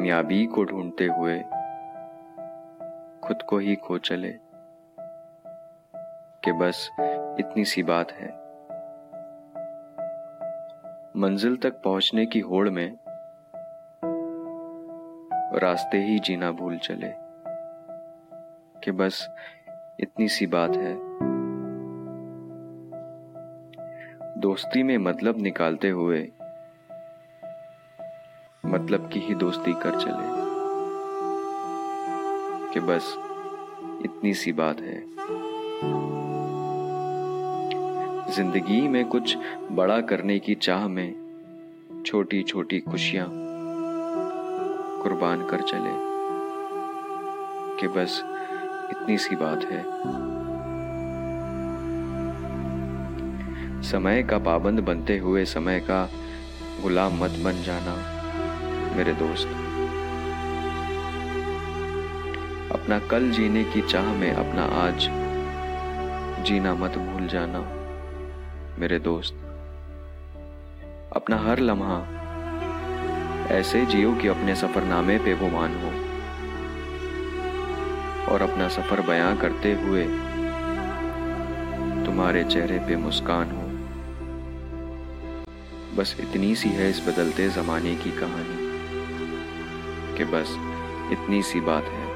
कामयाबी को ढूंढते हुए खुद को ही खो चले कि बस इतनी सी बात है। मंजिल तक पहुँचने की होड़ में रास्ते ही जीना भूल चले कि बस इतनी सी बात है। दोस्ती में मतलब निकालते हुए मतलब की ही दोस्ती कर चले। कि बस इतनी सी बात है। ज़िंदगी में कुछ बड़ा करने की चाह में छोटी छोटी खुशियाँ कुर्बान कर चले। कि बस इतनी सी बात है। समय का पाबंद बनते हुए समय का गुलाम मत बन जाना। मेरे दोस्त। अपना कल जीने की चाह में अपना आज जीना मत भूल जाना, मेरे दोस्त। अपना हर लम्हा ऐसे जियो कि अपने सफरनामे पे वो मान हो। और अपना सफ़र बयां करते हुए तुम्हारे चेहरे पे मुस्कान हो। बस इतनी सी है इस बदलते जमाने की कहानी। कि बस इतनी सी बात है।